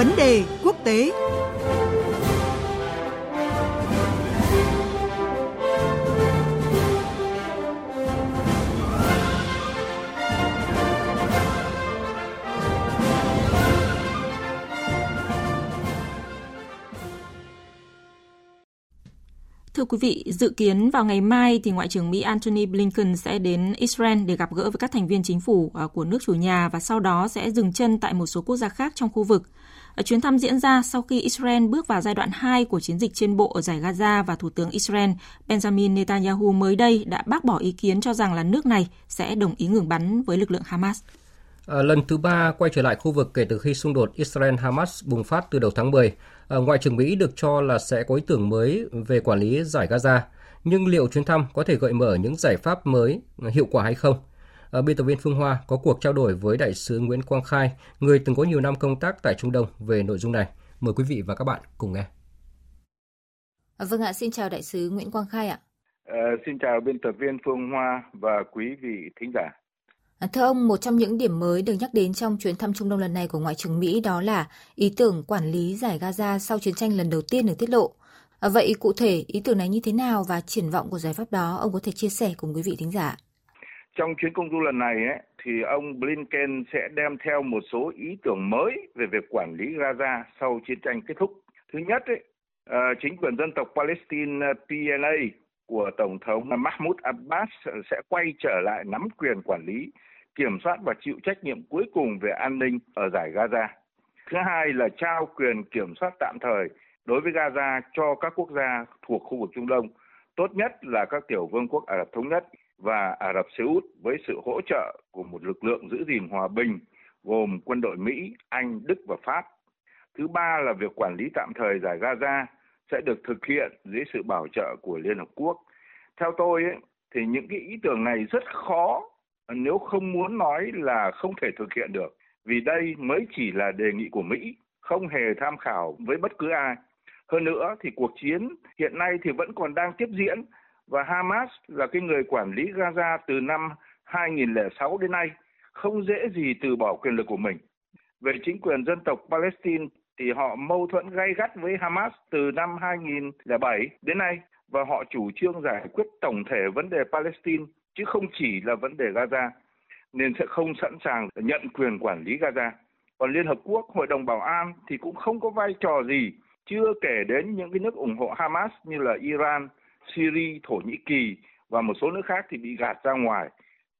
Vấn đề quốc tế. Thưa quý vị, dự kiến vào ngày mai thì Ngoại trưởng Mỹ Antony Blinken sẽ đến Israel để gặp gỡ với các thành viên chính phủ à, của nước chủ nhà và sau đó sẽ dừng chân tại một số quốc gia khác trong khu vực. À, chuyến thăm diễn ra sau khi Israel bước vào giai đoạn 2 của chiến dịch trên bộ ở giải Gaza và Thủ tướng Israel Benjamin Netanyahu mới đây đã bác bỏ ý kiến cho rằng là nước này sẽ đồng ý ngừng bắn với lực lượng Hamas. À, lần thứ ba quay trở lại khu vực kể từ khi xung đột Israel-Hamas bùng phát từ đầu tháng 10. À, Ngoại trưởng Mỹ được cho là sẽ có ý tưởng mới về quản lý giải Gaza, nhưng liệu chuyến thăm có thể gợi mở những giải pháp mới hiệu quả hay không? À, biên tập viên Phương Hoa có cuộc trao đổi với đại sứ Nguyễn Quang Khai, người từng có nhiều năm công tác tại Trung Đông về nội dung này. Mời quý vị và các bạn cùng nghe. À, vâng ạ, xin chào đại sứ Nguyễn Quang Khai ạ. À, xin chào biên tập viên Phương Hoa và quý vị thính giả. À, thưa ông, một trong những điểm mới được nhắc đến trong chuyến thăm Trung Đông lần này của Ngoại trưởng Mỹ đó là ý tưởng quản lý giải Gaza sau chiến tranh lần đầu tiên được tiết lộ. À, vậy cụ thể ý tưởng này như thế nào và triển vọng của giải pháp đó ông có thể chia sẻ cùng quý vị thính giả? Trong chuyến công du lần này ấy, thì ông Blinken sẽ đem theo một số ý tưởng mới về việc quản lý Gaza sau chiến tranh kết thúc. Thứ nhất, ấy, ờ, chính quyền dân tộc Palestine ờ, PLA của Tổng thống Mahmoud Abbas sẽ quay trở lại nắm quyền quản lý kiểm soát và chịu trách nhiệm cuối cùng về an ninh ở giải Gaza. Thứ hai là trao quyền kiểm soát tạm thời đối với Gaza cho các quốc gia thuộc khu vực Trung Đông, tốt nhất là các tiểu vương quốc Ả Rập Thống Nhất và Ả Rập Xê Út với sự hỗ trợ của một lực lượng giữ gìn hòa bình gồm quân đội Mỹ, Anh, Đức và Pháp. Thứ ba là việc quản lý tạm thời giải Gaza sẽ được thực hiện dưới sự bảo trợ của Liên Hợp Quốc. Theo tôi ấy, thì những cái ý tưởng này rất khó nếu không muốn nói là không thể thực hiện được, vì đây mới chỉ là đề nghị của Mỹ, không hề tham khảo với bất cứ ai hơn nữa thì cuộc chiến hiện nay thì vẫn còn đang tiếp diễn, và Hamas là cái người quản lý Gaza từ năm 2006 đến nay, không dễ gì từ bỏ quyền lực của mình. Về chính quyền dân tộc Palestine thì họ mâu thuẫn gay gắt với Hamas từ năm 2007 đến nay, và họ chủ trương giải quyết tổng thể vấn đề Palestine chứ không chỉ là vấn đề Gaza nên sẽ không sẵn sàng nhận quyền quản lý Gaza. Còn Liên Hợp Quốc, Hội đồng Bảo an thì cũng không có vai trò gì, chưa kể đến những cái nước ủng hộ Hamas như là Iran, Syria, Thổ Nhĩ Kỳ và một số nước khác thì bị gạt ra ngoài.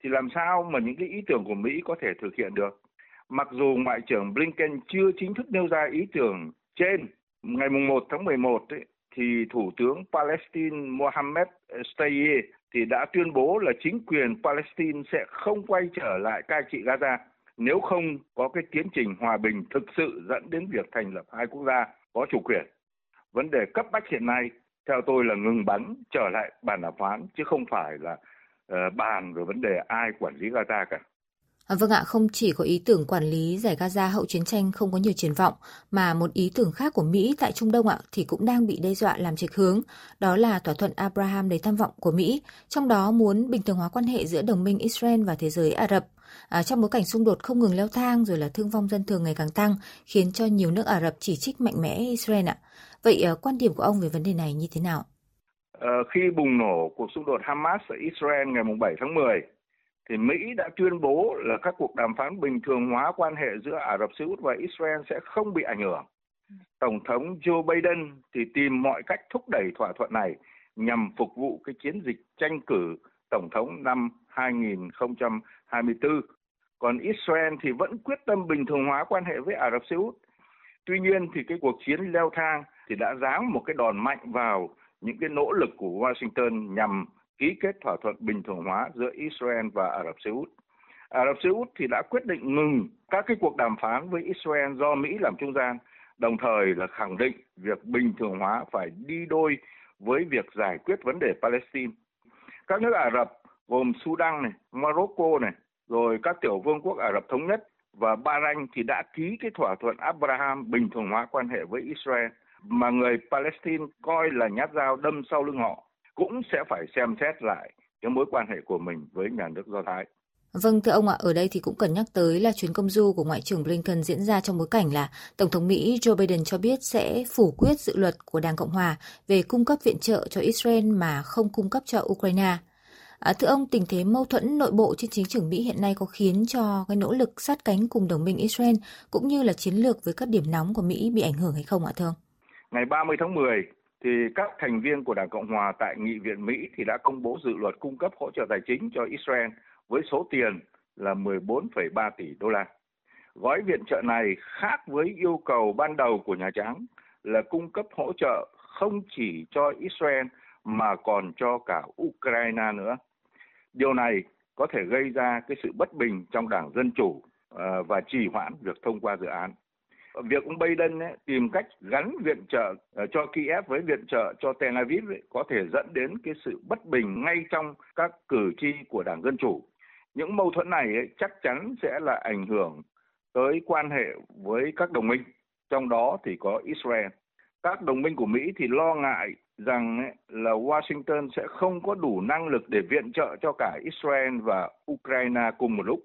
Thì làm sao mà những cái ý tưởng của Mỹ có thể thực hiện được? Mặc dù Ngoại trưởng Blinken chưa chính thức nêu ra ý tưởng trên, ngày 1 tháng 11 ấy, thì Thủ tướng Palestine Mohammed Stayeh thì đã tuyên bố là chính quyền Palestine sẽ không quay trở lại cai trị Gaza nếu không có cái tiến trình hòa bình thực sự dẫn đến việc thành lập hai quốc gia có chủ quyền. Vấn đề cấp bách hiện nay theo tôi là ngừng bắn trở lại bàn đàm phán chứ không phải là uh, bàn về vấn đề ai quản lý Gaza cả. À, vâng ạ, không chỉ có ý tưởng quản lý giải Gaza hậu chiến tranh không có nhiều triển vọng, mà một ý tưởng khác của Mỹ tại Trung Đông ạ thì cũng đang bị đe dọa làm trạch hướng, đó là thỏa thuận Abraham đầy tham vọng của Mỹ, trong đó muốn bình thường hóa quan hệ giữa đồng minh Israel và thế giới Ả Rập. À, trong bối cảnh xung đột không ngừng leo thang rồi là thương vong dân thường ngày càng tăng, khiến cho nhiều nước Ả Rập chỉ trích mạnh mẽ Israel ạ. Vậy à, quan điểm của ông về vấn đề này như thế nào? À, khi bùng nổ cuộc xung đột Hamas ở Israel ngày 7 tháng 10, thì Mỹ đã tuyên bố là các cuộc đàm phán bình thường hóa quan hệ giữa Ả Rập Xê Út và Israel sẽ không bị ảnh hưởng. Tổng thống Joe Biden thì tìm mọi cách thúc đẩy thỏa thuận này nhằm phục vụ cái chiến dịch tranh cử tổng thống năm 2024. Còn Israel thì vẫn quyết tâm bình thường hóa quan hệ với Ả Rập Xê Út. Tuy nhiên thì cái cuộc chiến leo thang thì đã giáng một cái đòn mạnh vào những cái nỗ lực của Washington nhằm ký kết thỏa thuận bình thường hóa giữa Israel và Ả Rập Xê Út. Ả Rập Xê Út thì đã quyết định ngừng các cái cuộc đàm phán với Israel do Mỹ làm trung gian, đồng thời là khẳng định việc bình thường hóa phải đi đôi với việc giải quyết vấn đề Palestine. Các nước Ả Rập gồm Sudan này, Morocco này, rồi các tiểu vương quốc Ả Rập thống nhất và Bahrain thì đã ký cái thỏa thuận Abraham bình thường hóa quan hệ với Israel mà người Palestine coi là nhát dao đâm sau lưng họ cũng sẽ phải xem xét lại cái mối quan hệ của mình với nhà nước Do Thái. Vâng, thưa ông ạ, ở đây thì cũng cần nhắc tới là chuyến công du của Ngoại trưởng Blinken diễn ra trong bối cảnh là Tổng thống Mỹ Joe Biden cho biết sẽ phủ quyết dự luật của Đảng Cộng Hòa về cung cấp viện trợ cho Israel mà không cung cấp cho Ukraine. À, thưa ông, tình thế mâu thuẫn nội bộ trên chính trường Mỹ hiện nay có khiến cho cái nỗ lực sát cánh cùng đồng minh Israel cũng như là chiến lược với các điểm nóng của Mỹ bị ảnh hưởng hay không ạ thưa ông? Ngày 30 tháng 10 thì các thành viên của Đảng Cộng Hòa tại Nghị viện Mỹ thì đã công bố dự luật cung cấp hỗ trợ tài chính cho Israel với số tiền là 14,3 tỷ đô la. Gói viện trợ này khác với yêu cầu ban đầu của Nhà Trắng là cung cấp hỗ trợ không chỉ cho Israel mà còn cho cả Ukraine nữa. Điều này có thể gây ra cái sự bất bình trong Đảng Dân Chủ ờ, và trì hoãn việc thông qua dự án. Việc ông Biden ấy, tìm cách gắn viện trợ ờ, cho Kiev với viện trợ cho Tel Aviv ấy, có thể dẫn đến cái sự bất bình ngay trong các cử tri của Đảng Dân Chủ. Những mâu thuẫn này ấy, chắc chắn sẽ là ảnh hưởng tới quan hệ với các đồng minh trong đó thì có Israel. Các đồng minh của Mỹ thì lo ngại rằng ấy, là Washington sẽ không có đủ năng lực để viện trợ cho cả Israel và Ukraine cùng một lúc.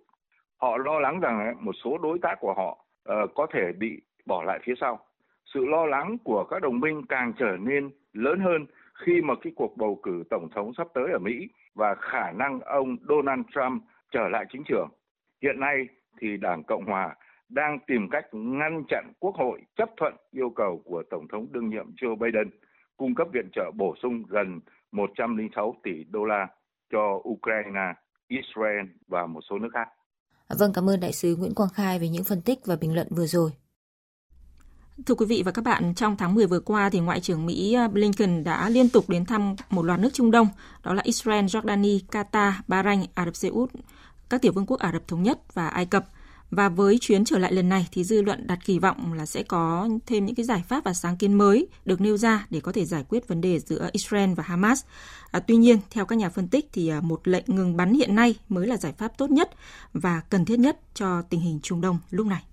Họ lo lắng rằng ấy, một số đối tác của họ uh, có thể bị bỏ lại phía sau sự lo lắng của các đồng minh càng trở nên lớn hơn khi mà cái cuộc bầu cử tổng thống sắp tới ở Mỹ và khả năng ông Donald Trump trở lại chính trường. Hiện nay thì Đảng Cộng hòa đang tìm cách ngăn chặn Quốc hội chấp thuận yêu cầu của Tổng thống đương nhiệm Joe Biden cung cấp viện trợ bổ sung gần 106 tỷ đô la cho Ukraine, Israel và một số nước khác. Dạ vâng, cảm ơn đại sứ Nguyễn Quang Khai về những phân tích và bình luận vừa rồi. Thưa quý vị và các bạn, trong tháng 10 vừa qua thì Ngoại trưởng Mỹ à, Blinken đã liên tục đến thăm một loạt nước Trung Đông, đó là Israel, Jordani, Qatar, Bahrain, Ả Rập Xê Út, các tiểu vương quốc Ả Rập Thống Nhất và Ai Cập. Và với chuyến trở lại lần này thì dư luận đặt kỳ vọng là sẽ có thêm những cái giải pháp và sáng kiến mới được nêu ra để có thể giải quyết vấn đề giữa Israel và Hamas. À, tuy nhiên, theo các nhà phân tích thì à, một lệnh ngừng bắn hiện nay mới là giải pháp tốt nhất và cần thiết nhất cho tình hình Trung Đông lúc này.